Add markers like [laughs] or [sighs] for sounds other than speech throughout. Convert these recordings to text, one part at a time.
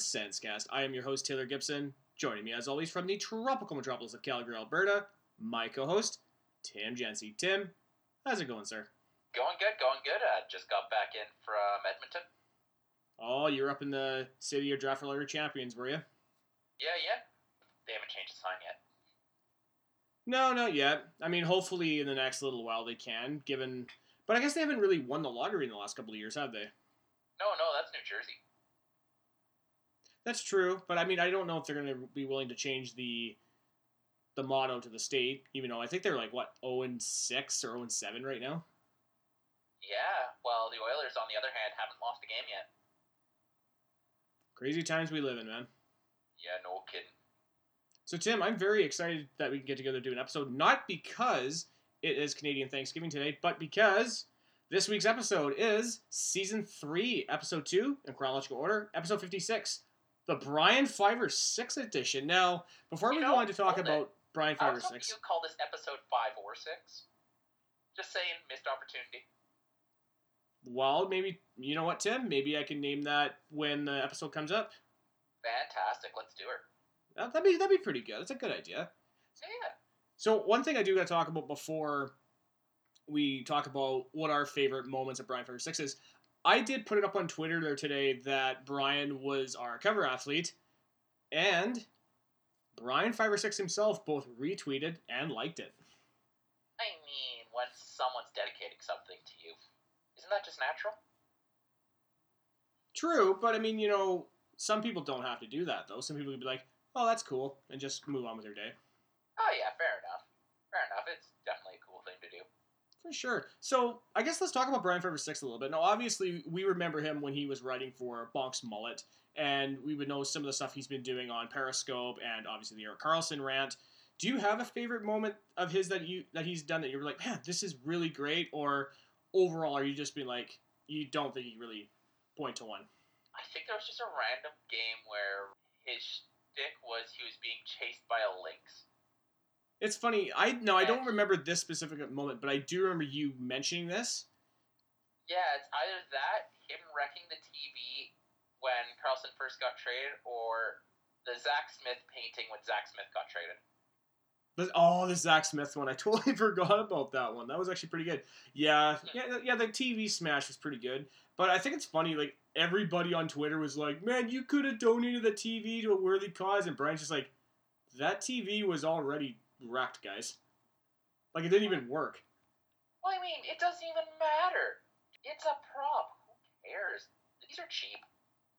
Sensecast. I am your host, Taylor Gibson. Joining me, as always, from the tropical metropolis of Calgary, Alberta, my co host, Tim Jency. Tim, how's it going, sir? Going good, going good. I just got back in from Edmonton. Oh, you're up in the city of Draft Letter Champions, were you? Yeah, yeah. They haven't changed the sign yet. No, not yet. I mean, hopefully in the next little while they can, given. But I guess they haven't really won the lottery in the last couple of years, have they? No, no, that's New Jersey. That's true, but I mean, I don't know if they're going to be willing to change the the motto to the state, even though I think they're like what 0 and 6 or 0 and 7 right now. Yeah, well, the Oilers, on the other hand, haven't lost a game yet. Crazy times we live in, man. Yeah, no kidding. So Tim, I'm very excited that we can get together to do an episode, not because it is Canadian Thanksgiving today, but because this week's episode is season three, episode two in chronological order, episode 56, the Brian Fiver Six edition. Now, before You we know, go on to talk hold it. about Brian Fiver Six, you'd call this episode 5 or 6. Just saying, missed opportunity. well, maybe you know what, Tim? Maybe I can name that when the episode comes up. Fantastic, let's do it. That- That'd be that'd be pretty good. That's a good idea. Yeah. So one thing I do got to talk about before we talk about what our favorite moments of Brian Fiver Six is, I did put it up on Twitter there today that Brian was our cover athlete, and Brian Five or Six himself both retweeted and liked it. I mean, when someone's dedicating something to you, isn't that just natural? True, but I mean, you know, some people don't have to do that though. Some people could be like, "Oh, that's cool," and just move on with their day. Oh, yeah, fair enough. Fair enough. It's definitely a cool thing to do. For sure. So I guess let's talk about Brian Fiver Six a little bit. Now, obviously, we remember him when he was writing for Bonk's Mullet, and we would know some of the stuff he's been doing on Periscope and obviously the Erik Karlsson rant. Do you have a favorite moment of his that you that he's done that you're like, man, this is really great? Or overall, are you just being like, you don't think you really point to one? I think there was just a random game where his stick was he was being chased by a lynx. It's funny. I no, I don't remember this specific moment, but I do remember you mentioning this. Yeah, it's either that, him wrecking the TV when Karlsson first got traded, or the Zack Smith painting when Zack Smith got traded. But, oh, the Zack Smith one. I [laughs] totally forgot about that one. That was actually pretty good. Yeah, hmm. yeah, yeah. The TV smash was pretty good. But I think it's funny. Like everybody on Twitter was like, "Man, you could have donated the TV to a worthy cause," and Brian's just like, "That TV was already wrecked, guys. Like it didn't even work." Well, I mean, it doesn't even matter. It's a prop. Who cares? These are cheap.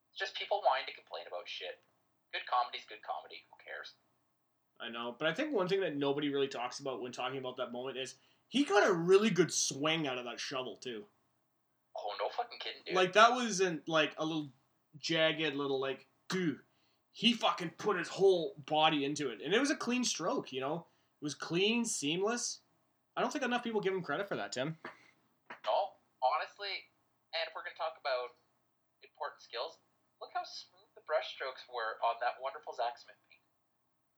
It's just people wanting to complain about shit. Good comedy's good comedy. Who cares? I know, but I think one thing that nobody really talks about when talking about that moment is he got a really good swing out of that shovel too. Oh, no fucking kidding, dude. Like that wasn't like a little jagged little like dude. He fucking put his whole body into it, and it was a clean stroke. You know, was clean, seamless. I don't think enough people give him credit for that, Tim. No, honestly, and if we're gonna talk about important skills, look how smooth the brushstrokes were on that wonderful Zack Smith paint.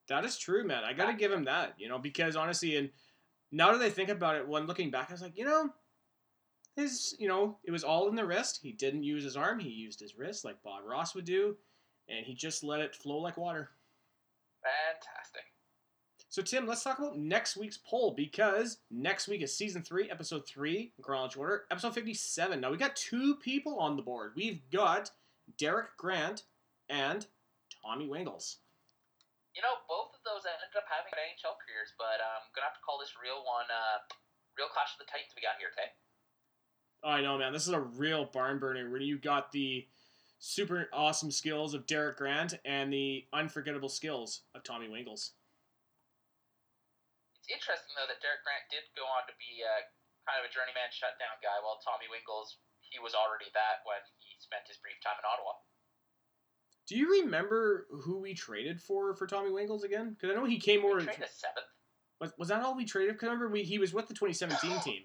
That is true, man. I gotta give him that. You know, because honestly, and now that I think about it, when looking back, I was like, you know, his, you know, it was all in the wrist. He didn't use his arm. He used his wrist like Bob Ross would do, and he just let it flow like water. Fantastic. So, Tim, let's talk about next week's poll because next week is season three, episode three, chronological order, episode 57. Now, we got two people on the board. We've got Derek Grant and Tommy Wingels. You know, both of those ended up having NHL careers, but I'm gonna have to call this real one, uh, real Clash of the Titans we got here today. Oh, I know, man. This is a real barn burner where you got the super awesome skills of Derek Grant and the unforgettable skills of Tommy Wingels. It's interesting though that Derek Grant did go on to be uh, kind of a journeyman shutdown guy, while Tommy Wingels he was already that when he spent his brief time in Ottawa. Do you remember who we traded for for Tommy Wingels again? Because I know he came over. We traded seventh. Was, was that all we traded? Because I remember we, he was with the 2017 [coughs] team.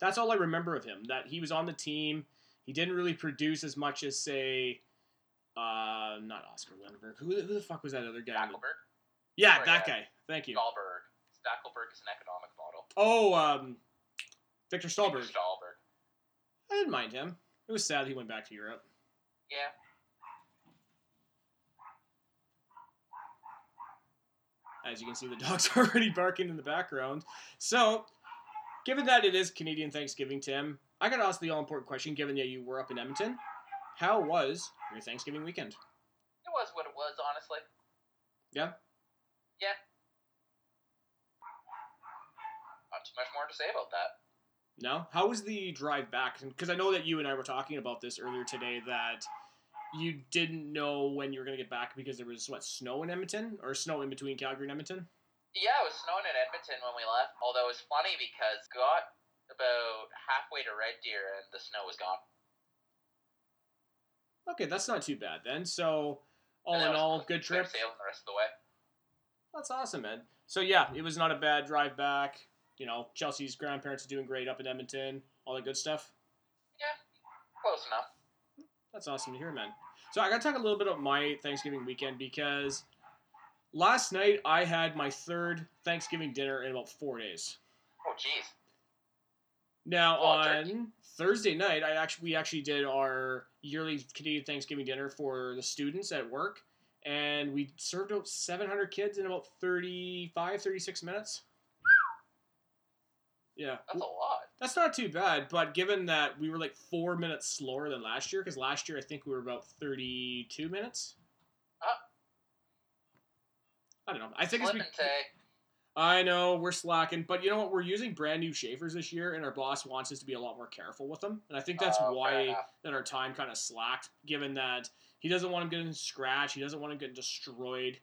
That's all I remember of him. That he was on the team. He didn't really produce as much as say, uh, not Oscar Lindberg. Who, who the fuck was that other guy? Stackelberg. Yeah, Or, that uh, guy. Thank you. Stalberg. Stackelberg is an economic model. Oh, um, Viktor Stalberg. Stalberg. I didn't mind him. It was sad he went back to Europe. Yeah. As you can see, the [laughs] dog's already barking in the background. So, given that it is Canadian Thanksgiving, Tim, I got to ask the all important question given that you were up in Edmonton. How was your Thanksgiving weekend? It was what it was, honestly. Yeah. Not too much more to say about that. No? How was the drive back? Because I know that you and I were talking about this earlier today that you didn't know when you were going to get back because there was, what, snow in Edmonton? Or snow in between Calgary and Edmonton? Yeah, it was snowing in Edmonton when we left. Although it was funny because got about halfway to Red Deer and the snow was gone. Okay, that's not too bad then. So, all in all, good trip. Sailing the rest of the way. That's awesome, man. So yeah, it was not a bad drive back. You know, Chelsea's grandparents are doing great up in Edmonton. All that good stuff. Yeah, close enough. That's awesome to hear, man. So I got to talk a little bit about my Thanksgiving weekend because last night I had my third Thanksgiving dinner in about four days. Oh, jeez. Now Oh, on turkey. Thursday night, I actually we actually did our yearly Canadian Thanksgiving dinner for the students at work, and we served out 700 kids in about 35, 36 minutes. Yeah, That's a lot. That's not too bad, but given that we were like four minutes slower than last year, because last year I think we were about 32 minutes. Uh. I don't know. I think it's. Be- I know we're slacking, but you know what? We're using brand new chafers this year, and our boss wants us to be a lot more careful with them. And I think that's fair why that our time kind of slacked, given that he doesn't want him getting scratched, he doesn't want him getting destroyed,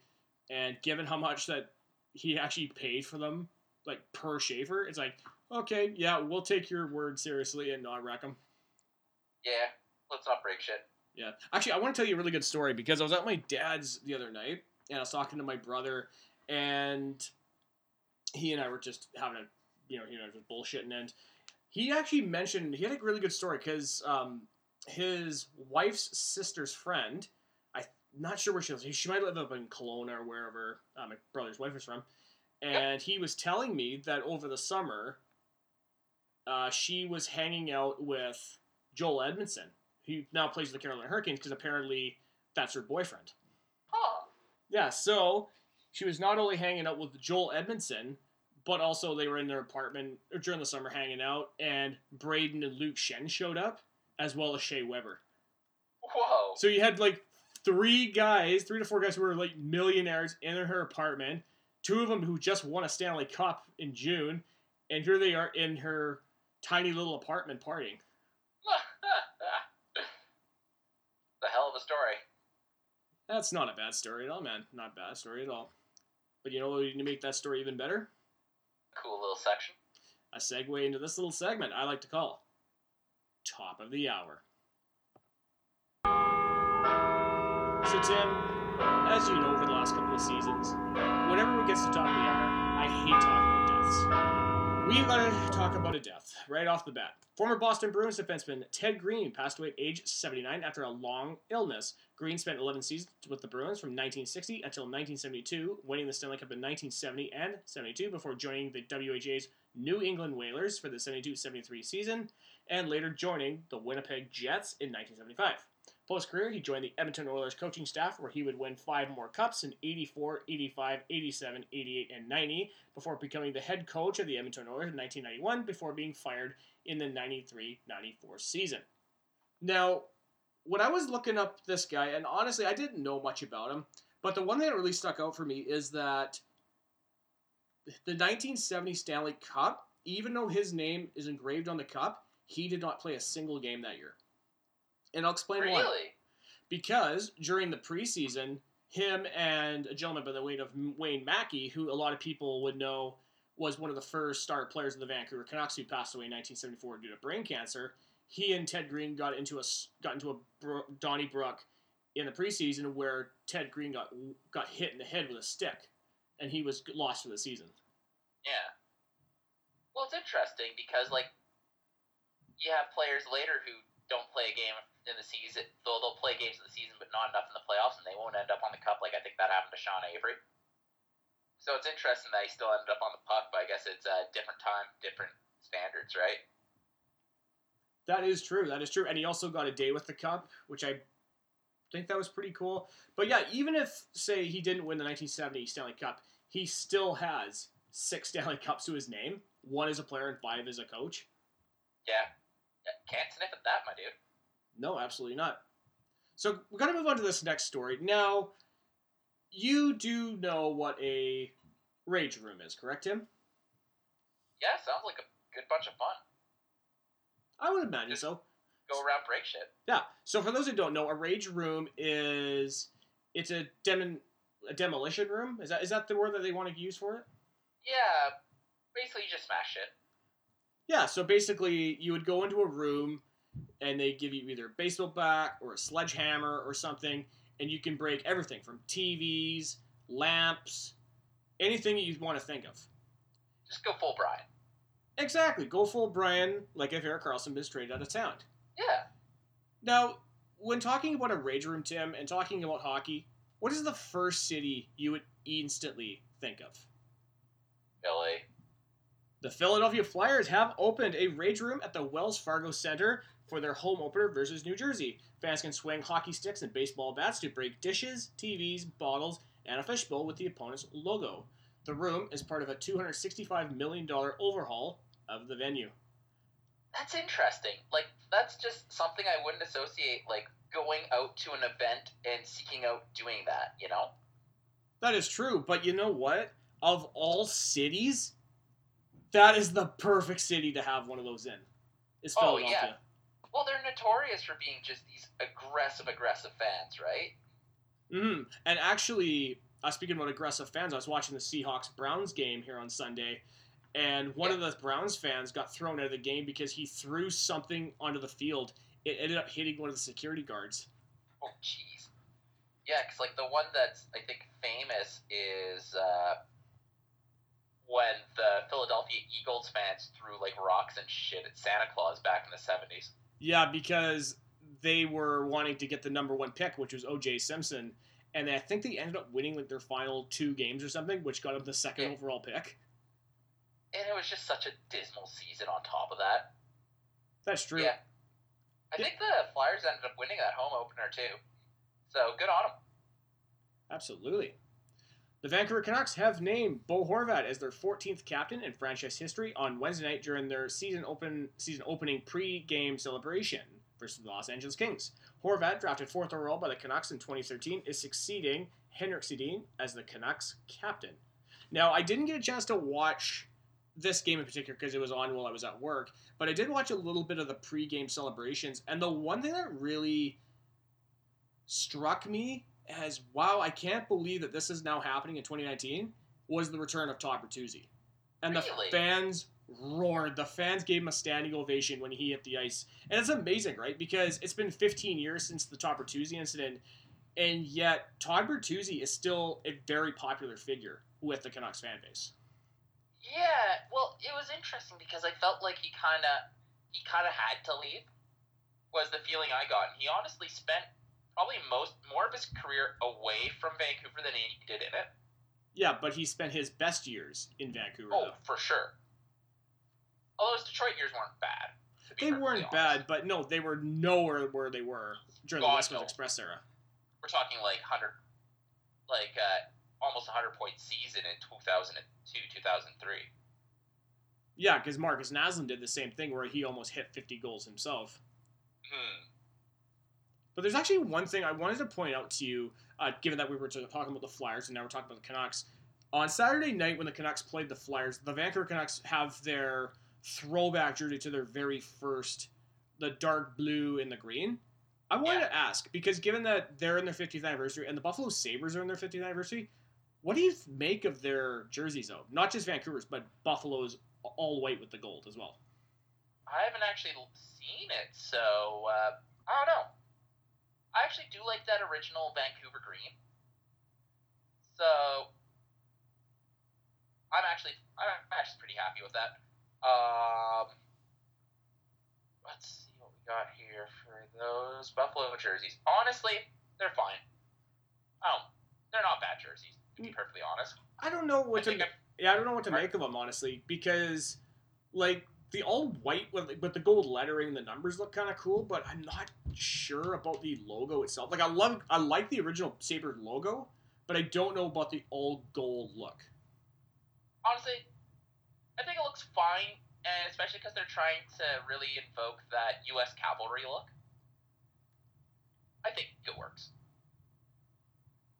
and given how much that he actually paid for them, like per chafer, it's like, okay, yeah, we'll take your word seriously and not wreck them. Yeah. Let's not break shit. Yeah. Actually, I want to tell you a really good story because I was at my dad's the other night and I was talking to my brother and he and I were just having a, you know, you know, just bullshitting and he actually mentioned he had a really good story because um, his wife's sister's friend, I'm not sure where she lives. She might live up in Kelowna or wherever uh, my brother's wife is from. And he was telling me that over the summer, uh, she was hanging out with Joel Edmundson, who now plays for the Carolina Hurricanes because apparently that's her boyfriend. Huh. Yeah, so she was not only hanging out with Joel Edmundson, but also they were in their apartment during the summer hanging out, and Brayden and Luke Schenn showed up, as well as Shea Weber. Whoa. So you had like three guys, three to four guys who were like millionaires in her apartment, two of them who just won a Stanley Cup in June, and here they are in her tiny little apartment partying. [laughs] the hell of a story. That's not a bad story at all, man. Not a bad story at all. But you know what to make that story even better? Cool little section. A segue into this little segment I like to call Top of the Hour. So, Tim, as you know, over the last couple of seasons, whenever we get to top of the hour, I hate talking about deaths. We've got to talk about a death right off the bat. Former Boston Bruins defenseman Ted Green passed away at age 79 after a long illness. Green spent 11 seasons with the Bruins from 1960 until 1972, winning the Stanley Cup in 1970 and 72 before joining the WHA's New England Whalers for the 72-73 season, and later joining the Winnipeg Jets in 1975. Post career, he joined the Edmonton Oilers coaching staff, where he would win five more cups in 84, 85, 87, 88, and 90, before becoming the head coach of the Edmonton Oilers in 1991, before being fired in the 93 94 season. Now, when I was looking up this guy, and honestly, I didn't know much about him, but the one thing that really stuck out for me is that the 1970 Stanley Cup, even though his name is engraved on the cup, he did not play a single game that year. And I'll explain why Really? because during the preseason, him and a gentleman by the name of Wayne Maki, who a lot of people would know was one of the first star players of the Vancouver Canucks, who passed away in 1974 due to brain cancer. He and Ted Green got into a got into a Bro- Donnybrook in the preseason where Ted Green got got hit in the head with a stick, and he was lost for the season. Yeah. Well, it's interesting because like you have players later who don't play a game in the season, though they'll play games in the season, but not enough in the playoffs, and they won't end up on the cup. Like I think that happened to Sean Avery. So it's interesting that he still ended up on the puck, but I guess it's a different time, different standards, right? That is true. That is true. And he also got a day with the cup, which I think that was pretty cool. But yeah, even if say he didn't win the 1970 Stanley Cup, he still has six [laughs] Stanley Cups to his name. One as a player and five as a coach. Yeah. Can't sniff at that, my dude. No, absolutely not. So we got to move on to this next story. Now, you do know what a rage room is, correct, Tim? Yeah, sounds like a good bunch of fun. I would imagine Just- so. Go around break shit. Yeah. So for those who don't know, a rage room is it's a demon a demolition room. Is that is that the word that they want to use for it? Yeah, basically you just smash it. Yeah. So basically, you would go into a room, and they give you either a baseball bat or a sledgehammer or something, and you can break everything from TVs, lamps, anything you want to think of. Just go full Brian. Exactly. Go full Brian, like if Erik Karlsson been straight out of town. Yeah. Now, when talking about a rage room, Tim, and talking about hockey, what is the first city you would instantly think of? Billy. The Philadelphia Flyers have opened a rage room at the Wells Fargo Center for their home opener versus New Jersey. Fans can swing hockey sticks and baseball bats to break dishes, TVs, bottles, and a fishbowl with the opponent's logo. The room is part of a $265 million overhaul of the venue. That's interesting. Like that's just something I wouldn't associate like going out to an event and seeking out doing that, you know? That is true, but you know what? Of all cities, that is the perfect city to have one of those in. Is Oh, Philadelphia. yeah. Well, they're notorious for being just these aggressive, aggressive fans, right? hmm And actually, uh, speaking about aggressive fans, I was watching the Seahawks Browns game here on Sunday, and one of the Browns fans got thrown out of the game because he threw something onto the field. It ended up hitting one of the security guards. Oh, jeez. Yeah, because like the one that's I think famous is uh, when the Philadelphia Eagles fans threw like rocks and shit at Santa Claus back in the seventies. Yeah, because they were wanting to get the number one pick, which was O.J. Simpson, and I think they ended up winning like their final two games or something, which got them the second Yeah. overall pick. And it was just such a dismal season on top of that. That's true. Yeah. I think the Flyers ended up winning that home opener too. So good on them. Absolutely. The Vancouver Canucks have named Bo Horvat as their 14th captain in franchise history on Wednesday night during their season open season opening pre-game celebration versus the Los Angeles Kings. Horvat, drafted fourth overall by the Canucks in 2013, is succeeding Henrik Sedin as the Canucks captain. Now, I didn't get a chance to watch this game in particular because it was on while I was at work, but I did watch a little bit of the pre-game celebrations, and the one thing that really struck me as wow, I can't believe that this is now happening in 2019 was the return of Todd Bertuzzi. And Really? the fans roared. The fans gave him a standing ovation when he hit the ice. And it's amazing, right? Because it's been 15 years since the Todd Bertuzzi incident, and yet Todd Bertuzzi is still a very popular figure with the Canucks fan base. Yeah, well, it was interesting because I felt like he kind of he kind of had to leave. Was the feeling I got. And he honestly spent probably most more of his career away from Vancouver than he did in it. Yeah, but he spent his best years in Vancouver. Oh, though. for sure. Although his Detroit years weren't bad. They weren't honest. bad, but no, they were nowhere where they were during the God, West Coast no. Express era. We're talking like hundred, like uh, almost a hundred point season in two thousand and two, two thousand three. Yeah, because Markus Naslund did the same thing where he almost hit 50 goals himself. Hmm. But there's actually one thing I wanted to point out to you, uh, given that we were talking about the Flyers and now we're talking about the Canucks. On Saturday night, when the Canucks played the Flyers, the Vancouver Canucks have their throwback jersey to their very first, the dark blue and the green. I wanted Yeah. to ask because given that they're in their 50th anniversary and the Buffalo Sabres are in their 50th anniversary, what do you make of their jerseys though? Not just Vancouver's, but Buffalo's all white with the gold as well. I haven't actually seen it, so uh, I don't know. I actually do like that original Vancouver green. So I'm actually I'm actually pretty happy with that. Um, let's see what we got here for those Buffalo jerseys. Honestly, they're fine. Oh, they're not bad jerseys to be perfectly honest. I don't know I what to think I'm- Yeah, I don't know what to make of them honestly because, like, the all white with, with the gold lettering, the numbers look kind of cool, but I'm not sure about the logo itself. Like I love, I like the original Sabre logo, but I don't know about the all gold look. Honestly, I think it looks fine, and especially because they're trying to really invoke that U.S. cavalry look. I think it works.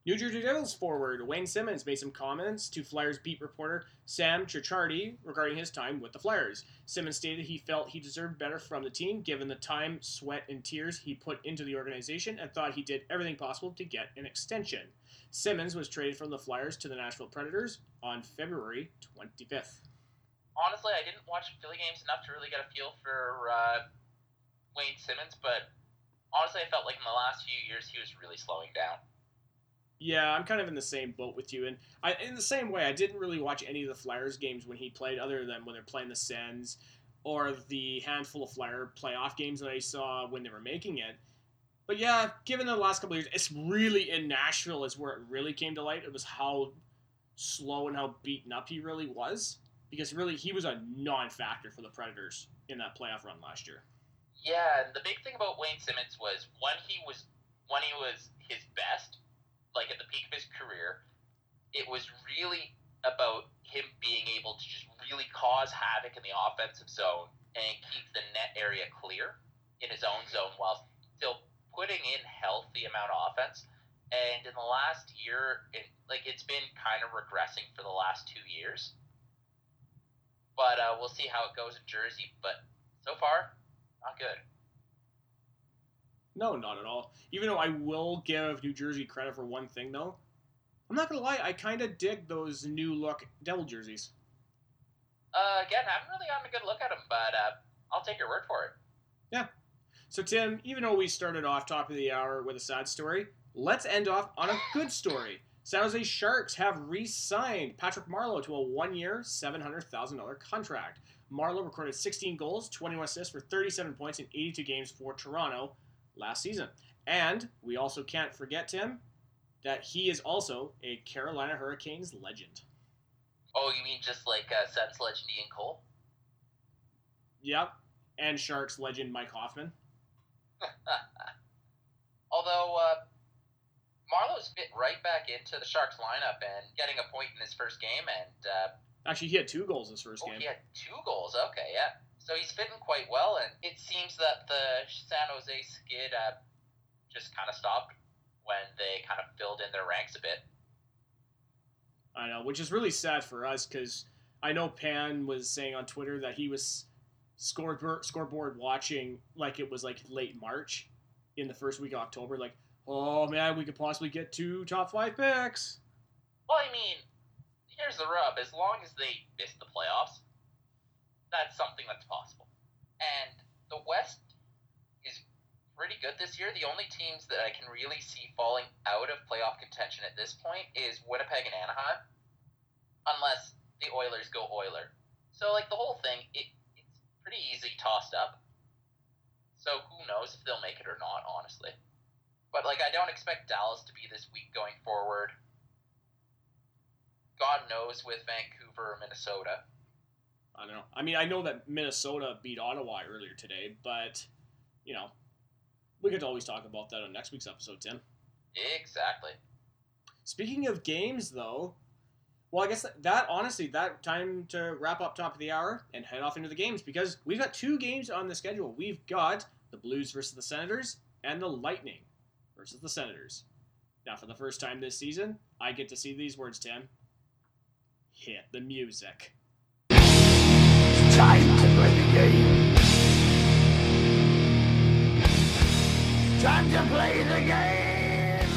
New Jersey Devils forward Wayne Simmonds made some comments to Flyers beat reporter Sam Carchidi regarding his time with the Flyers. Simmonds stated he felt he deserved better from the team given the time, sweat, and tears he put into the organization and thought he did everything possible to get an extension. Simmonds was traded from the Flyers to the Nashville Predators on February 25th. Honestly, I didn't watch Philly games enough to really get a feel for uh, Wayne Simmonds, but honestly, I felt like in the last few years he was really slowing down. Yeah, I'm kind of in the same boat with you, and I, in the same way, I didn't really watch any of the Flyers games when he played, other than when they're playing the Sens or the handful of Flyer playoff games that I saw when they were making it. But yeah, given the last couple years, it's really in Nashville is where it really came to light. It was how slow and how beaten up he really was, because really he was a non-factor for the Predators in that playoff run last year. Yeah, the big thing about Wayne Simmonds was when he was when he was his best like at the peak of his career, it was really about him being able to just really cause havoc in the offensive zone and keep the net area clear in his own zone while still putting in healthy amount of offense. And in the last year, it, like it's been kind of regressing for the last two years. But uh, we'll see how it goes in Jersey. But so far, not good. No, not at all. Even though I will give New Jersey credit for one thing, though, I'm not gonna lie, I kind of dig those new look Devil jerseys. Uh, again, I haven't really gotten a good look at them, but uh, I'll take your word for it. Yeah. So Tim, even though we started off top of the hour with a sad story, let's end off on a good story. San Jose Sharks have re-signed Patrick Marleau to a one-year, seven hundred thousand dollar contract. Marleau recorded 16 goals, 21 assists for 37 points in 82 games for Toronto last season. And we also can't forget, Tim, that he is also a Carolina Hurricanes legend. Oh, you mean just like uh, Sens legend Ian Cole? Yep. And Sharks legend Mike Hoffman. [laughs] Although uh, Marleau's fit right back into the Sharks lineup and getting a point in his first game, and uh, actually he had two goals his first oh, game. He had two goals. Okay, yeah. So he's fitting quite well, and it seems that the San Jose skid uh, just kind of stopped when they kind of filled in their ranks a bit. I know, which is really sad for us because I know Pan was saying on Twitter that he was scoreboard scoreboard watching like it was like late March in the first week of October, like, oh man, we could possibly get two top five picks. Well, I mean, here's the rub: as long as they miss the playoffs, that's something that's possible. And the West is pretty good this year. The only teams that I can really see falling out of playoff contention at this point is Winnipeg and Anaheim, unless the Oilers go Oiler. So like the whole thing, it, it's pretty easy tossed up. So who knows if they'll make it or not, honestly. But like I don't expect Dallas to be this weak going forward. God knows with Vancouver or Minnesota. I don't know. I mean, I know that Minnesota beat Ottawa earlier today, but you know, we could always talk about that on next week's episode, Tim. Exactly. Speaking of games, though, well, I guess that, that honestly, that time to wrap up top of the hour and head off into the games because we've got two games on the schedule. We've got the Blues versus the Senators and the Lightning versus the Senators. Now, for the first time this season, I get to see these words, Tim. Hit the music time to play the game. Time to play the game.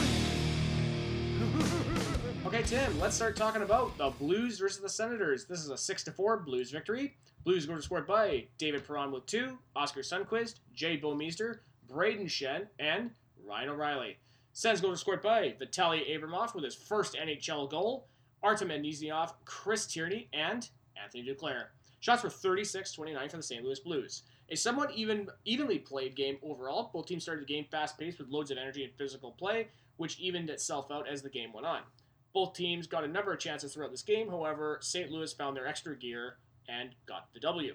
[laughs] okay, Tim, let's start talking about the Blues versus the Senators. This is a 6 to 4 Blues victory. Blues were scored by David Perron with two, Oskar Sundqvist, Jay Bouwmeester, Brayden Schenn, and Ryan O'Reilly. Sens goal scored by Vitaly Abramov with his first NHL goal, Artem Anisimov, Chris Tierney, and Anthony Duclair. Shots were 36-29 for the St. Louis Blues. A somewhat even, evenly played game overall. Both teams started the game fast-paced with loads of energy and physical play, which evened itself out as the game went on. Both teams got a number of chances throughout this game. However, St. Louis found their extra gear and got the W.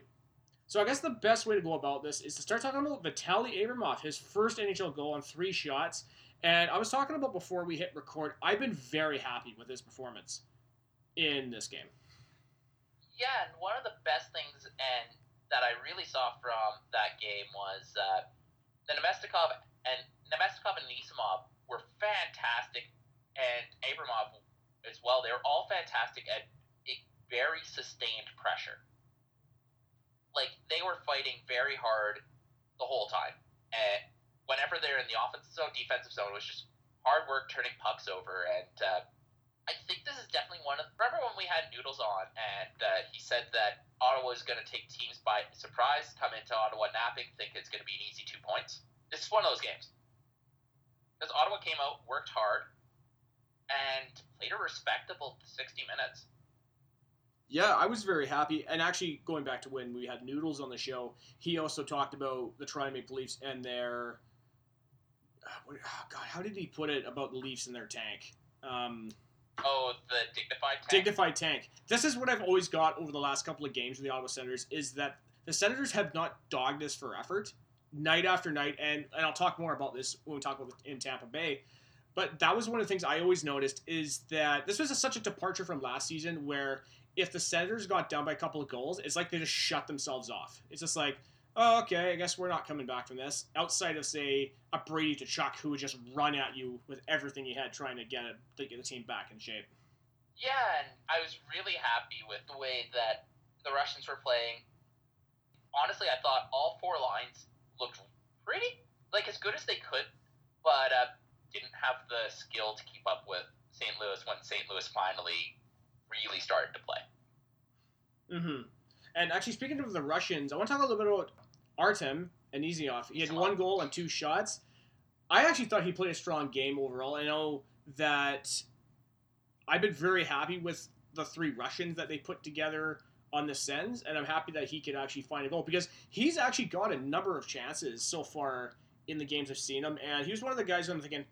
So I guess the best way to go about this is to start talking about Vitaly Abramov, his first NHL goal on three shots. And I was talking about before we hit record, I've been very happy with his performance in this game. Yeah, and one of the best things and that I really saw from that game was uh, the Namestnikov and Namestnikov and Nisimov were fantastic, and Abramov as well. They were all fantastic at very sustained pressure. Like they were fighting very hard the whole time, and whenever they're in the offensive zone, defensive zone, it was just hard work turning pucks over. And uh, I think this is definitely one of. Remember when we had Noodles on, and uh, he said that Ottawa is going to take teams by surprise, come into Ottawa napping, think it's going to be an easy two points. This is one of those games. Because Ottawa came out, worked hard, and played a respectable 60 minutes. Yeah, I was very happy. And actually, going back to when we had Noodles on the show, he also talked about the Toronto Maple Leafs and their. Oh God, how did he put it about the Leafs in their tank? Um, oh, the dignified tank. Dignified tank. This is what I've always got over the last couple of games with the Ottawa Senators is that the Senators have not dogged us for effort night after night, and and I'll talk more about this when we talk about in Tampa Bay. But that was one of the things I always noticed is that this was a, such a departure from last season where if the Senators got down by a couple of goals, it's like they just shut themselves off. It's just like, oh, okay, I guess we're not coming back from this. Outside of say a Brady Tkachuk who would just run at you with everything he had trying to get it to get the team back in shape. Yeah, and I was really happy with the way that the Russians were playing. Honestly, I thought all four lines looked pretty like as good as they could, but uh, didn't have the skill to keep up with St. Louis when St. Louis finally really started to play. Mm-hmm. And actually, speaking of the Russians, I want to talk a little bit about Artem and Anisimov. He had one goal and two shots. I actually thought he played a strong game overall. I know that I've been very happy with the three Russians that they put together on the Sens, and I'm happy that he could actually find a goal because he's actually got a number of chances so far in the games I've seen him, and he was one of the guys I'm thinking,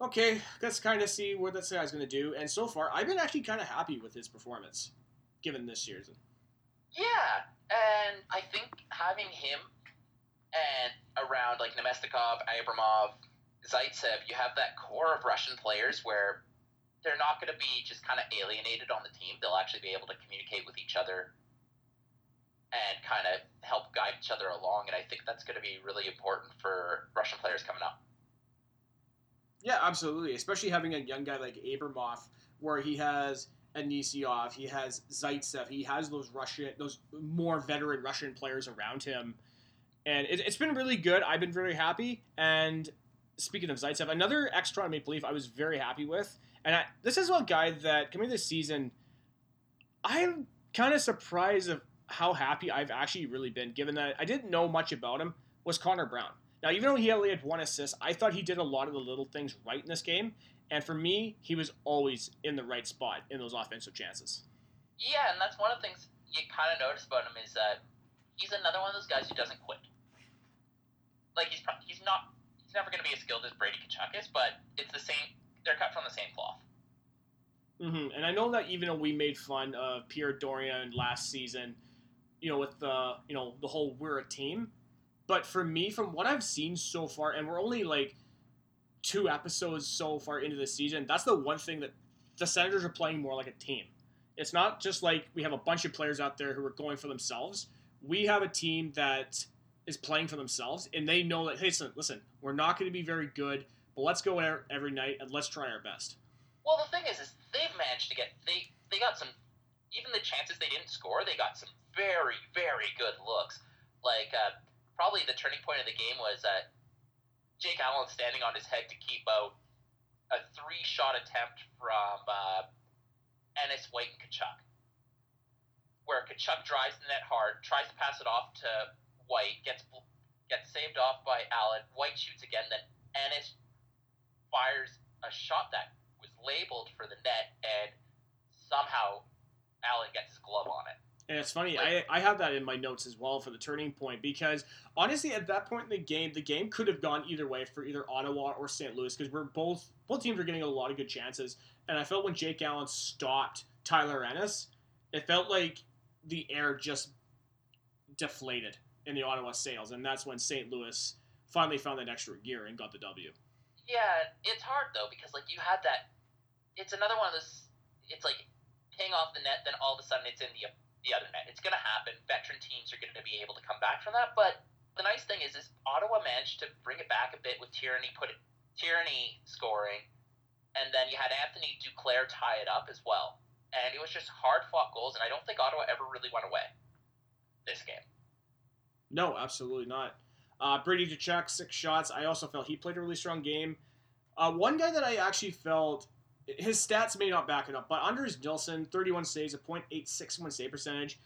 okay, let's kind of see what this guy's going to do. And so far, I've been actually kind of happy with his performance, given this season. Yeah, and I think having him and around like Namestnikov, Abramov, Zaitsev, you have that core of Russian players where they're not going to be just kind of alienated on the team. They'll actually be able to communicate with each other and kind of help guide each other along. And I think that's going to be really important for Russian players coming up. Yeah, absolutely. Especially having a young guy like Abramov, where he has Anisimov, he has Zaitsev, he has those Russian, those more veteran Russian players around him, and it, has been really good. I've been very happy. And speaking of Zaitsev, another extra Maple Leaf I was very happy with, and I, this is a guy that coming this season, I'm kind of surprised of how happy I've actually really been, given that I didn't know much about him. Was Connor Brown? Now, even though he only had one assist, I thought he did a lot of the little things right in this game. And for me, he was always in the right spot in those offensive chances. Yeah, and that's one of the things you kind of notice about him is that he's another one of those guys who doesn't quit. Like he's he's not he's never going to be as skilled as Brady Tkachuk is, but it's the same. They're cut from the same cloth. Mm-hmm. And I know that even though we made fun of Pierre Dorion last season, you know, with the you know the whole we're a team, but for me, from what I've seen so far, and we're only like two episodes so far into the season, that's the one thing that the Senators are playing more like a team. It's not just like we have a bunch of players out there who are going for themselves. We have a team that is playing for themselves, and they know that, hey, listen, we're not going to be very good, but let's go every night and let's try our best. Well, the thing is, is they've managed to get they they got some even the chances they didn't score, they got some very very good looks. Like uh, probably the turning point of the game was uh, Jake Allen standing on his head to keep out a three shot attempt from uh, Ennis White and Tkachuk. Where Tkachuk drives the net hard, tries to pass it off to White, gets gets saved off by Allen. White shoots again, then Ennis fires a shot that was labeled for the net, and somehow Allen gets his glove on it. And it's funny, I, I have that in my notes as well for the turning point because honestly, at that point in the game, the game could have gone either way for either Ottawa or St. Louis because we're both both teams are getting a lot of good chances. And I felt when Jake Allen stopped Tyler Ennis, it felt like the air just deflated in the Ottawa sails, and that's when St. Louis finally found that extra gear and got the W. Yeah, it's hard though because like you had that. It's another one of those. It's like paying off the net, then all of a sudden it's in the the other net. It's gonna happen. Veteran teams are gonna be able to come back from that. But the nice thing is, is Ottawa managed to bring it back a bit with Tierney put it, Tierney scoring, and then you had Anthony Duclair tie it up as well. And it was just hard fought goals, and I don't think Ottawa ever really went away this game. No, absolutely not. Uh, Brady Tkachuk, six shots. I also felt he played a really strong game. Uh, one guy that I actually felt his stats may not back it up, but Anders Nilsson, 31 saves, a .861 save percentage.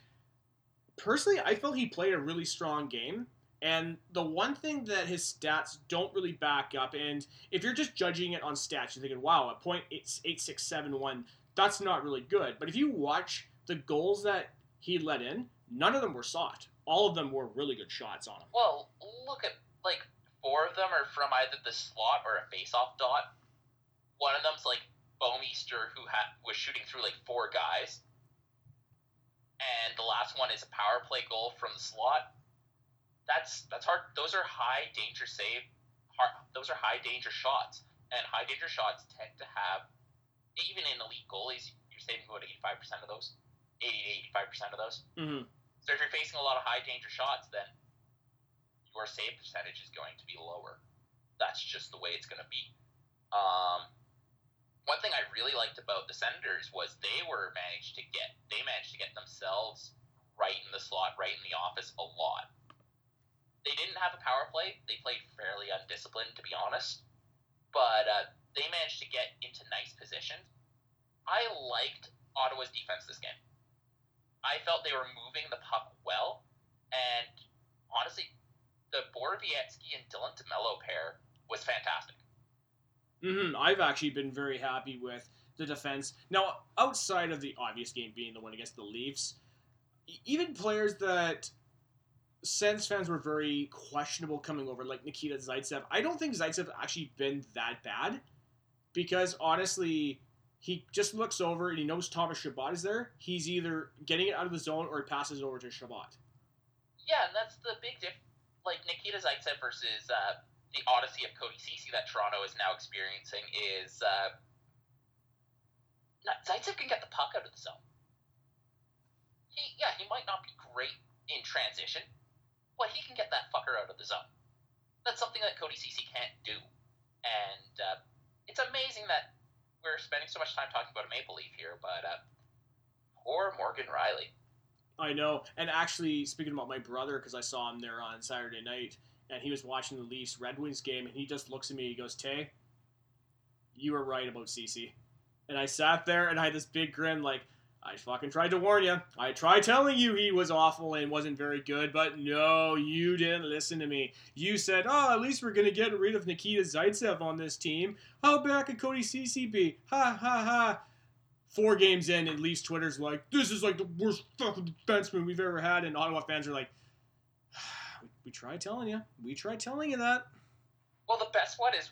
Personally, I felt he played a really strong game. And the one thing that his stats don't really back up, and if you're just judging it on stats, you're thinking, wow, a .8671, that's not really good. But if you watch the goals that he let in, none of them were soft. All of them were really good shots on him. Well, look at like four of them are from either the slot or a face-off dot. One of them's like Bouwmeester, who ha- was shooting through like four guys, and the last one is a power play goal from the slot. That's that's hard. Those are high danger save. Hard, those are high danger shots, and high danger shots tend to have, even in elite goalies, you're saving about eighty five percent of those, eighty to eighty five percent of those. Mm-hmm. So if you're facing a lot of high danger shots, then your save percentage is going to be lower. That's just the way it's going to be. Um, one thing I really liked about the Senators was they were managed to get they managed to get themselves right in the slot, right in the office a lot. They didn't have a power play. They played fairly undisciplined, to be honest. But uh, they managed to get into nice positions. I liked Ottawa's defense this game. I felt they were moving the puck well, and honestly, the Borowiecki and Dylan DeMelo pair was fantastic. Mm-hmm. I've actually been very happy with the defense. Now, outside of the obvious game being the one against the Leafs, even players that Sens fans were very questionable coming over, like Nikita Zaitsev. I don't think Zaitsev actually been that bad because honestly, he just looks over and he knows Thomas Chabot is there. He's either getting it out of the zone or he passes it over to Shabbat. Yeah, and that's the big difference. Like Nikita Zaitsev versus uh, the odyssey of Cody Ceci that Toronto is now experiencing is uh, Zaitsev can get the puck out of the zone. He yeah, he might not be great in transition, but he can get that fucker out of the zone. That's something that Cody Ceci can't do, and uh, it's amazing that we're spending so much time talking about a Maple Leaf here, but uh, poor Morgan Rielly. I know. And actually, speaking about my brother, because I saw him there on Saturday night, and he was watching the Leafs Red Wings game, and he just looks at me. He goes, "Tay, you were right about Ceci." And I sat there and I had this big grin, like I fucking tried to warn you. I tried telling you he was awful and wasn't very good, but no, you didn't listen to me. You said, "Oh, at least we're gonna get rid of Nikita Zaitsev on this team. How bad could Cody Ceci be? Ha ha ha." four games in, at least Twitter's like, this is like the worst fucking defenseman we've ever had, and Ottawa fans are like, we, try telling you, we tried telling you that. Well, the best one is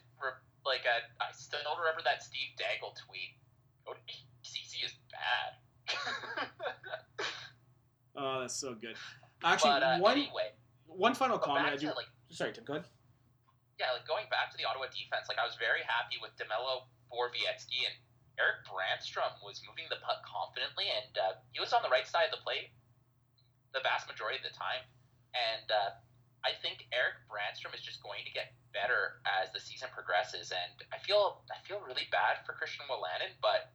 like uh, I still remember that Steve Dangle tweet. Ceci is bad. [laughs] Oh, that's so good. Actually, but uh, one anyway, one final comment. I do, to like sorry, Tim, go ahead. yeah, like going back to the Ottawa defense, like I was very happy with Demelo, Borowiecki, and Erik Brännström was moving the puck confidently, and uh, he was on the right side of the plate the vast majority of the time. And uh, I think Erik Brännström is just going to get better as the season progresses, and I feel I feel really bad for Christian Wolanin, but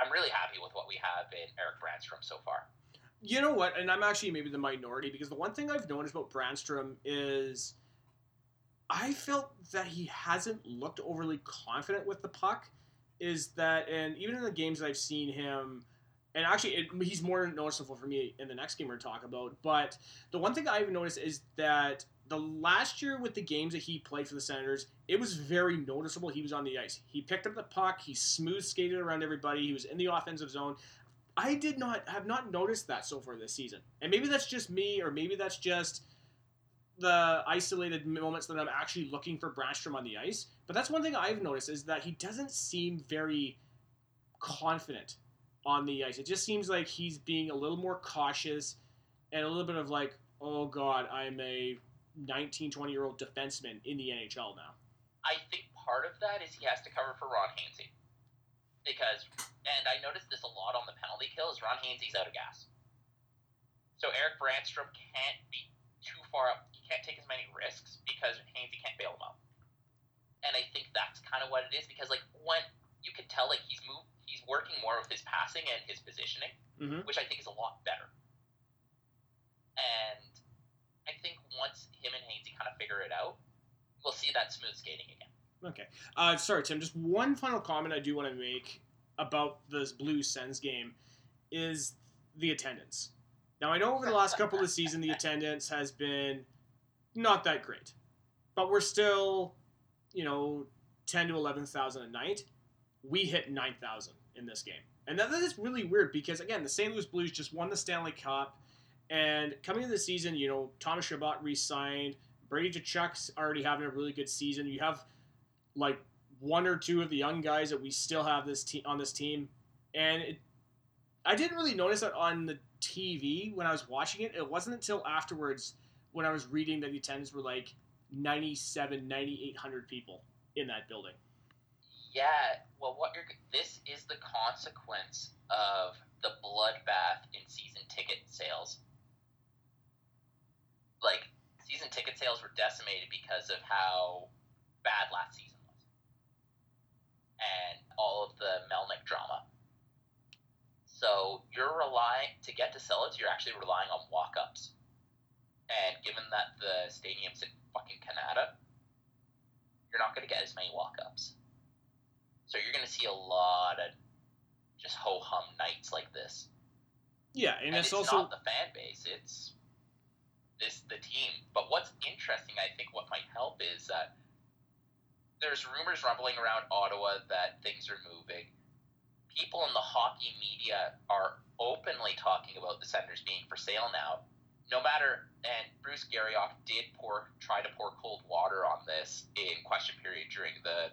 I'm really happy with what we have in Erik Brännström so far. You know what? And I'm actually maybe the minority because the one thing I've noticed about Brännström is I felt that he hasn't looked overly confident with the puck. Is that, and even in the games that I've seen him, and actually it, he's more noticeable for me in the next game we're talking about. But the one thing I've noticed is that the last year with the games that he played for the Senators, it was very noticeable he was on the ice. He picked up the puck, he smooth skated around everybody, he was in the offensive zone. I did not have not noticed that so far this season. And maybe that's just me, or maybe that's just the isolated moments that I'm actually looking for Brännström on the ice. But that's one thing I've noticed is that he doesn't seem very confident on the ice. It just seems like he's being a little more cautious and a little bit of like, oh god, I'm a 19, 20 year old defenseman in the NHL now. I think part of that is he has to cover for Ron Hainsey. Because, and I noticed this a lot on the penalty kills, Ron Hainsey's out of gas. So Erik Brännström can't be too far up. He can't take as many risks because Hainsey can't bail him out. And I think that's kind of what it is because, like, when you can tell, like, he's move, he's working more with his passing and his positioning, Mm-hmm. which I think is a lot better. And I think once him and Hainsey kind of figure it out, we'll see that smooth skating again. Okay. Uh, sorry, Tim. Just one final comment I do want to make about this Blues Sens game is the attendance. Now I know over the last couple of seasons the [laughs] attendance has been not that great, but we're still, you know, ten to eleven thousand a night. We hit nine thousand in this game, and that, is really weird because again, the St. Louis Blues just won the Stanley Cup, and coming into the season, you know, Thomas Chabot re-signed. Brady Tkachuk's already having a really good season. You have like one or two of the young guys that we still have this te- on this team, and it, I didn't really notice that on the TV when I was watching it. It wasn't until afterwards when I was reading that the attendance were like 97, 9,800 people in that building. Yeah, well, what you're this is the consequence of the bloodbath in season ticket sales. Like season ticket sales were decimated because of how bad last season was, and all of the Melnyk drama. So you're relying to get to sell it. You're actually relying on walk-ups, and given that the stadium's in fucking Canada, you're not going to get as many walk-ups. So you're going to see a lot of just ho hum nights like this. Yeah, and, And, it's, it's, also not the fan base; it's this the team. But what's interesting, I think, what might help is that there's rumors rumbling around Ottawa that things are moving. People in the hockey media are openly talking about the Senators being for sale now. No matter, and Bruce Garrioch did pour try to pour cold water on this in question period during the,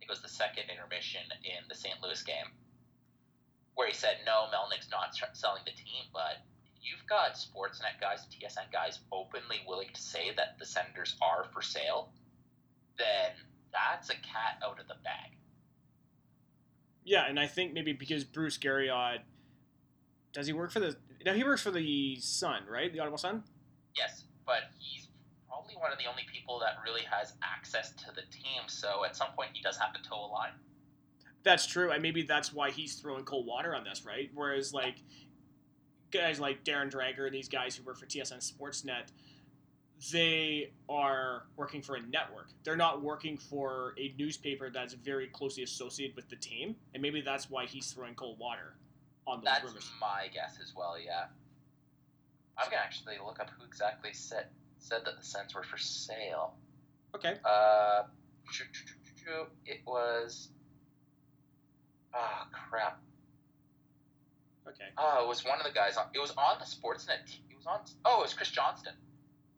it was the second intermission in the St. Louis game, where he said no, Melnyk's not selling the team, but you've got Sportsnet guys, TSN guys openly willing to say that the Senators are for sale, then that's a cat out of the bag. yeah, and I think maybe because Bruce Garrioch does he work for the no he works for the Sun right the Ottawa Sun Yes, but he's probably one of the only people that really has access to the team, so at some point he does have to toe a line. That's true, and maybe that's why he's throwing cold water on this, right? Whereas like guys like Darren Dreger and these guys who work for TSN Sportsnet, they are working for a network. They're not working for a newspaper that's very closely associated with the team, and maybe that's why he's throwing cold water on those That's rumors. my guess as well, yeah. I'm gonna actually look up who exactly said said that the Sens were for sale. Okay. Uh, it was. Oh crap! Okay. Oh, it was one of the guys on. It was on the Sportsnet. It was on. Oh, it was Chris Johnston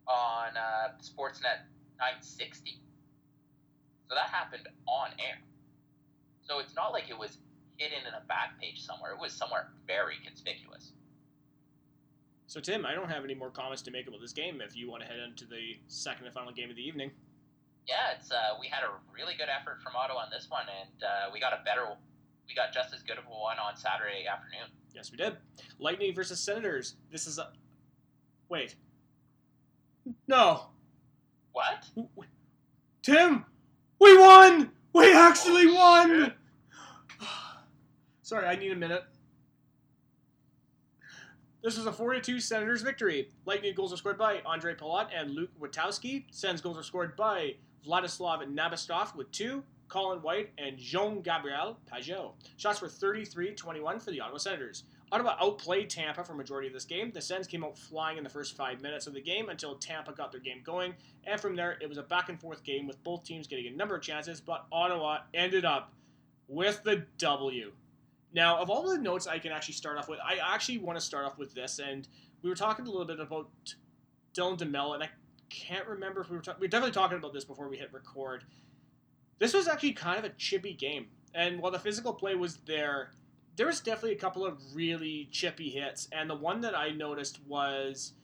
on uh, Sportsnet 960. So that happened on air. So it's not like it was hidden in a back page somewhere. It was somewhere very conspicuous. So Tim, I don't have any more comments to make about this game. If you want to head into the second and final game of the evening, Yeah, it's uh, we had a really good effort from Ottawa on this one, and uh, we got a better, we got just as good of a one on Saturday afternoon. yes, we did. Lightning versus Senators. This is a wait. No, What? Tim, we won. We actually Oh, won. [sighs] Sorry, I need a minute. This was a 4-2 Senators victory. Lightning goals are scored by Andre Palat and Luke Witkowski. Sens goals are scored by Vladislav Namestnikov with two, Colin White, and Jean-Gabriel Pageau. Shots were 33-21 for the Ottawa Senators. Ottawa outplayed Tampa for majority of this game. The Sens came out flying in the first five minutes of the game until Tampa got their game going, and from there it was a back and forth game with both teams getting a number of chances, but Ottawa ended up with the W. Now, of all the notes I can actually start off with, I actually want to start off with this, and we were talking a little bit about Dylan DeMelo, and I can't remember if we were talking. We were definitely talking about this before we hit record. This was actually kind of a chippy game, and while the physical play was there, there was definitely a couple of really chippy hits, and the one that I noticed was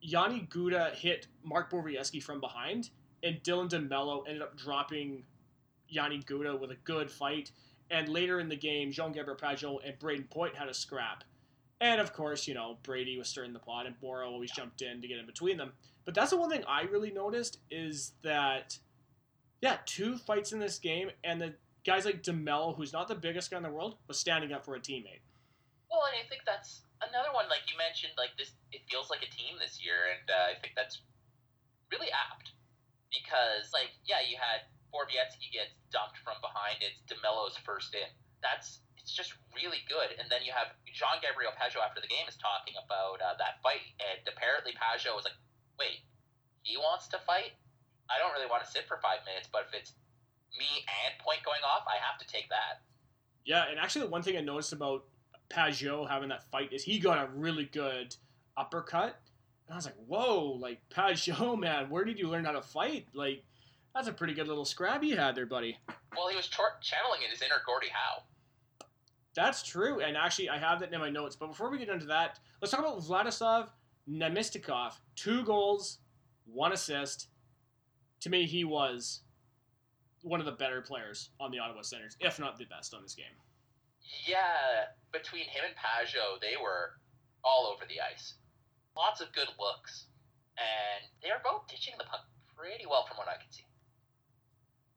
Yanni Gourde hit Mark Borowiecki from behind, and Dylan DeMelo ended up dropping Yanni Gourde with a good fight. And later in the game, Jean Gabriel Pageau and Brayden Point had a scrap. And of course, you know, Brady was stirring the pot, and Boro always jumped in to get in between them. But that's the one thing I really noticed is that, yeah, two fights in this game, and the guys like DeMelo, who's not the biggest guy in the world, was standing up for a teammate. Well, and I think that's another one. Like you mentioned, like this, it feels like a team this year, and uh, I think that's really apt because, like, yeah, you had Borowiecki gets dumped from behind. It's DeMelo's first in. That's it's just really good. And then you have Jean Gabriel Pageau after the game is talking about uh, that fight, and apparently Pageau was like, "Wait, he wants to fight? I don't really want to sit for five minutes, but if it's me and Point going off, I have to take that." Yeah, and actually, the one thing I noticed about Pageau having that fight is he got a really good uppercut. And I was like, whoa, like, Pageau, [laughs] man, where did you learn how to fight? Like, that's a pretty good little scrab you had there, buddy. Well, he was tor- channeling in his inner Gordie Howe. That's true, and actually, I have that in my notes. But before we get into that, let's talk about Vladislav Namestnikov. Two goals, one assist. To me, he was one of the better players on the Ottawa Senators, if not the best on this game. Yeah, between him and Pageau, they were all over the ice. Lots of good looks, and they are both ditching the puck pretty well from what I can see.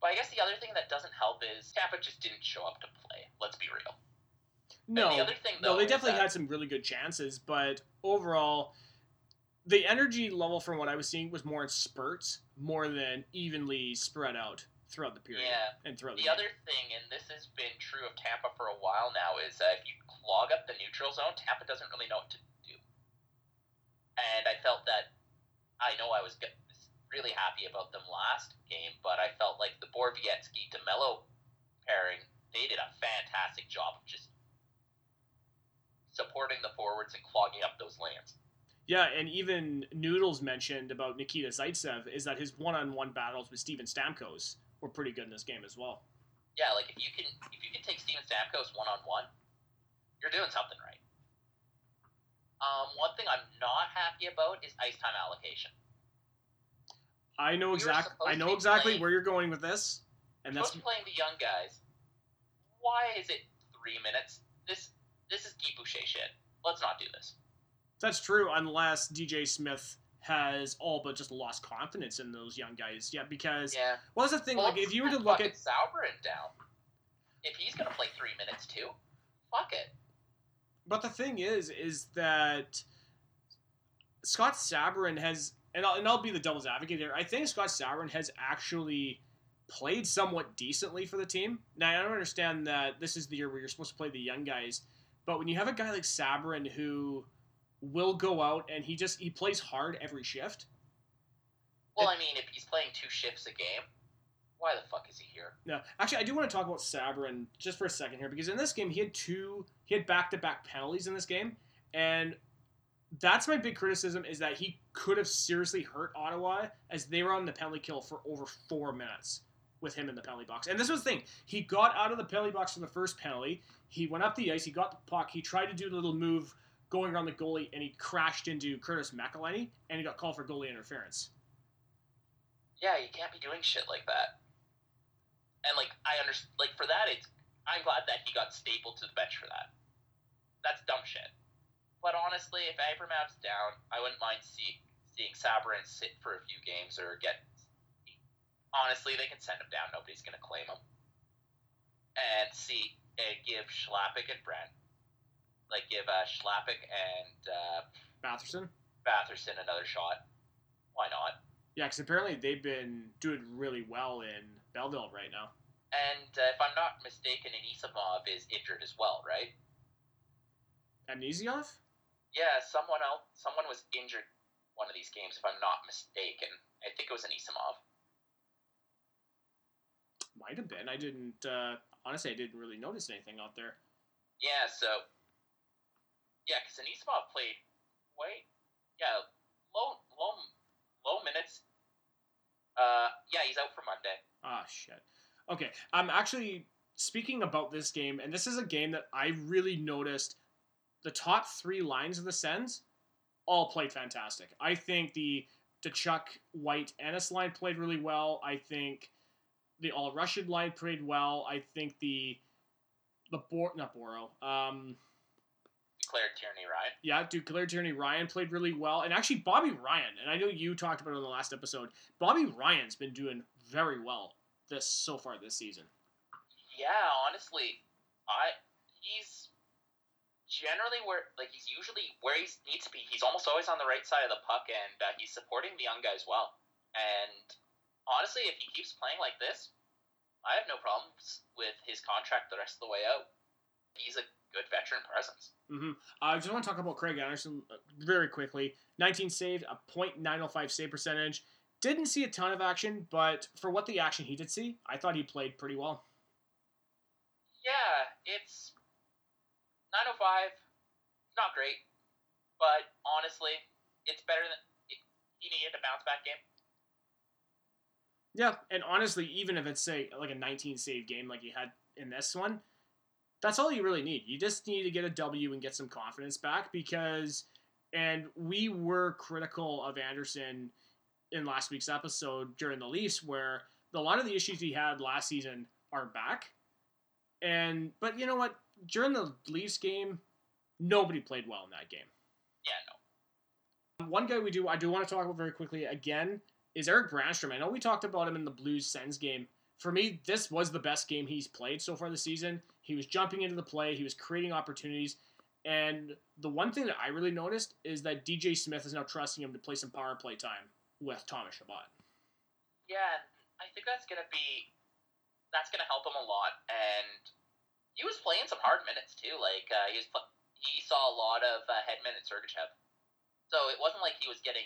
But I guess the other thing that doesn't help is Tampa just didn't show up to play. Let's be real. No, the other thing, no, they definitely that- had some really good chances, but overall, the energy level from what I was seeing was more in spurts, more than evenly spread out throughout the period Yeah. and throughout the, The other thing, and this has been true of Tampa for a while now, is that if you clog up the neutral zone, Tampa doesn't really know what to do. And I felt that I know I was g- really happy about them last game, but I felt like the Borowiecki DeMelo pairing, they did a fantastic job of just supporting the forwards and clogging up those lanes. Yeah, and even Noodles mentioned about Nikita Zaitsev is that his one-on-one battles with Steven Stamkos were pretty good in this game as well. Yeah, like if you can if you can take Steven Stamkos one on one, you're doing something right. Um, one thing I'm not happy about is ice time allocation. I know We were exact. supposed I know exactly playing- where you're going with this, and that's supposed to be playing the young guys. Why is it three minutes? This this is Guy Boucher shit. Let's not do this. that's true unless DJ Smith has all but just lost confidence in those young guys. Yeah, because Yeah. well, that's the thing. Well, like, if you were to look at Sabourin down, if he's gonna play three minutes too, fuck it. But the thing is, is that Scott Sabourin has, and I'll, and I'll be the devil's advocate here. I think Scott Sabourin has actually played somewhat decently for the team. Now I don't understand that this is the year where you're supposed to play the young guys, but when you have a guy like Sabourin who will go out and he just he plays hard every shift. Well, I mean, if he's playing two shifts a game, why the fuck is he here? No, actually, I do want to talk about Sabourin just for a second here because in this game he had two, he had back-to-back penalties in this game, and that's my big criticism is that he could have seriously hurt Ottawa as they were on the penalty kill for over four minutes with him in the penalty box. And this was the thing: he got out of the penalty box for the first penalty, he went up the ice, he got the puck, he tried to do the little move going around the goalie, and he crashed into Curtis McElhinney, and he got called for goalie interference. Yeah, you can't be doing shit like that. And like I understand, like for that, it's I'm glad that he got stapled to the bench for that. That's dumb shit. But honestly, if Abramov's down, I wouldn't mind see, seeing Sabourin sit for a few games or get. Honestly, they can send him down. Nobody's gonna claim him. And see, and give Chlapik and Brent, like give uh, Chlapik and uh, Batherson. Batherson another shot. Why not? Yeah, because apparently they've been doing really well in Belleville right now. And uh, if I'm not mistaken, Anisimov is injured as well, right? Amnesiov? Yeah, someone else, someone was injured one of these games, if I'm not mistaken. I think it was Anisimov. Might have been. I didn't. Uh, honestly, I didn't really notice anything out there. Yeah, so yeah, because Anisimov played wait, yeah, low, low, low minutes. Uh, yeah, he's out for Monday. Ah, shit. Okay, I'm actually speaking about this game, and this is a game that I really noticed. The top three lines of the Sens all played fantastic. I think the the Chuck White Ennis line played really well. I think the All Russian line played well. I think the the Bor not Boro. Um, Claire Tierney Ryan. yeah, dude, Claire Tierney Ryan played really well, and actually Bobby Ryan. And I know you talked about it on the last episode. Bobby Ryan's been doing very well this so far this season. Yeah, honestly, I he's generally where like he's usually where he needs to be. He's almost always on the right side of the puck, and uh, he's supporting the young guys well. And honestly, if he keeps playing like this, I have no problems with his contract the rest of the way out. He's a good veteran presence. hmm I just want to talk about Craig Anderson uh, very quickly. 19 saved, a .905 save percentage. Didn't see a ton of action, but for what the action he did see, I thought he played pretty well. Yeah, it's 905. Not great, but honestly, it's better than he needed a bounce back game. Yeah, and honestly, even if it's say like a 19 save game like he had in this one, that's all you really need. You just need to get a W and get some confidence back because, and we were critical of Anderson in last week's episode during the Leafs, where a lot of the issues he had last season are back. And but you know what? During the Leafs game, nobody played well in that game. Yeah, no. One guy we do I do want to talk about very quickly again is Erik Brännström. I know we talked about him in the Blues Sens game. For me, this was the best game he's played so far this season. He was jumping into the play, he was creating opportunities, and the one thing that I really noticed is that DJ Smith is now trusting him to play some power play time with Thomas Chabot. Yeah, I think that's gonna be that's gonna help him a lot. And he was playing some hard minutes too. Like uh, he was pl- he saw a lot of uh, Hedman and Sergachev, so it wasn't like he was getting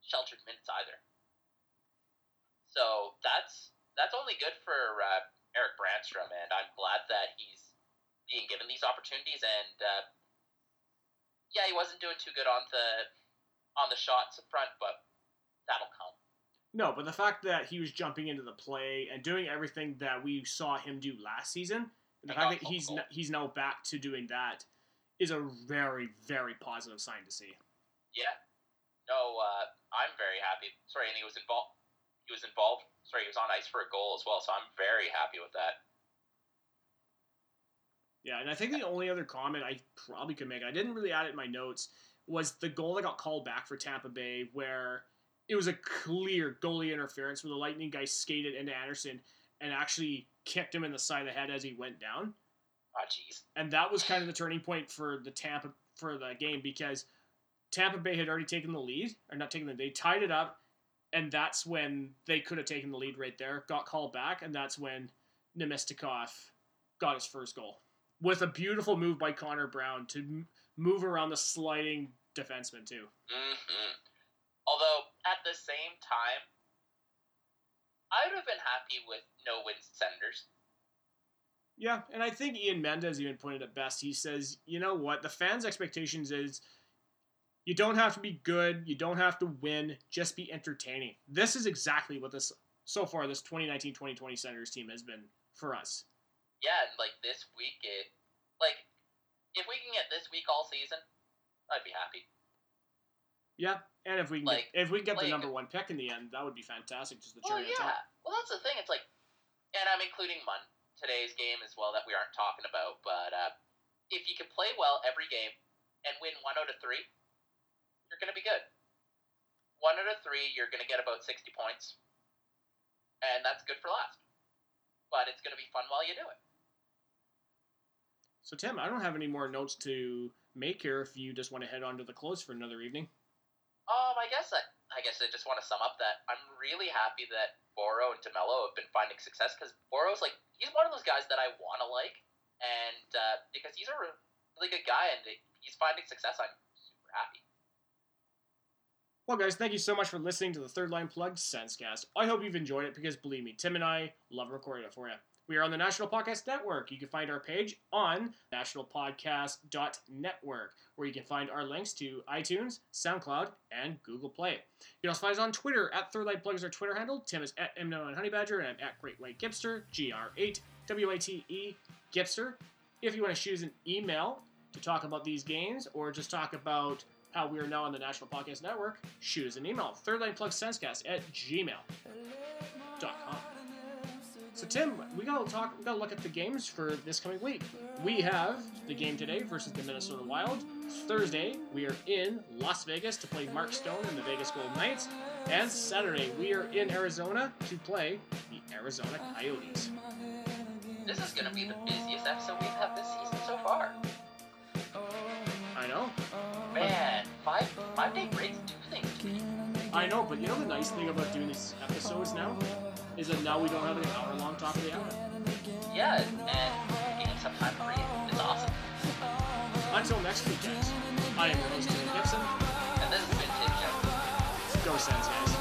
sheltered minutes either. So that's that's only good for uh, Erik Brännström, and I'm glad that he's being given these opportunities. And uh, yeah, he wasn't doing too good on the on the shots up front, but that'll come. No, but the fact that he was jumping into the play and doing everything that we saw him do last season, and the fact that he's n- he's now back to doing that is a very very positive sign to see. Yeah. No, uh, I'm very happy. Sorry, and he was involved. He was involved. Sorry, he was on ice for a goal as well. So I'm very happy with that. Yeah, and I think the only other comment I probably could make, I didn't really add it in my notes, was the goal that got called back for Tampa Bay, where it was a clear goalie interference where the Lightning guy skated into Anderson and actually kicked him in the side of the head as he went down. Oh, jeez. And that was kind of the turning point for the Tampa for the game because Tampa Bay had already taken the lead, or not taken the they tied it up, and that's when they could have taken the lead right there, got called back, and that's when Namestnikov got his first goal with a beautiful move by Connor Brown to m- move around the sliding defenseman too. hmm Although at the same time, I would have been happy with no win senders. Yeah, and I think Ian Mendes even pointed it best. He says, you know what, the fans' expectations is you don't have to be good, you don't have to win, just be entertaining. This is exactly what this so far this 2019-2020 Senators team has been for us. Yeah, and like this week, it like if we can get this week all season, I'd be happy. Yeah, and if we can Like- get, if we can get the number one pick in the end, that would be fantastic. Just the Well, cherry yeah. Well, that's the thing. It's like, and I'm including Mun today's game as well that we aren't talking about. But uh, if you can play well every game and win one out of three, you're going to be good. One out of three, you're going to get about 60 points, and that's good for last. But it's going to be fun while you do it. So Tim, I don't have any more notes to make here. If you just want to head on to the close for another evening. I guess I, I guess I just want to sum up that I'm really happy that Boro and Demelo have been finding success because Boro's like he's one of those guys that I want to like, and uh, because he's a really good guy and he's finding success, I'm super happy. Well, guys, thank you so much for listening to the Third Line Plug Sensecast. I hope you've enjoyed it because, believe me, Tim and I love recording it for you. We are on the National Podcast Network. You can find our page on nationalpodcast.network, where you can find our links to iTunes, SoundCloud, and Google Play. You can also find us on Twitter at Third is our Twitter handle. Tim is at M9 Honey Badger, and I'm at Great White Gipster, G-R-8 W-A-T-E Gipster. If you want to us an email to talk about these games or just talk about how we are now on the National Podcast Network, shoot us an email, thirdlineplugsensecast at gmail.com. So Tim, we gotta talk. We gotta look at the games for this coming week. We have the game today versus the Minnesota Wild. Thursday, we are in Las Vegas to play Mark Stone and the Vegas Golden Knights. And Saturday, we are in Arizona to play the Arizona Coyotes. This is gonna be the busiest episode we've had this season so far. I know. Man, five five day breaks do things. I know, but you know the nice thing about doing these episodes now is that now we don't have an hour long top of the hour. Yeah, and getting some time to read is awesome. Until next week, guys. I am your host Tim Gibson. And this has been Tim Jones. Go Sens, guys.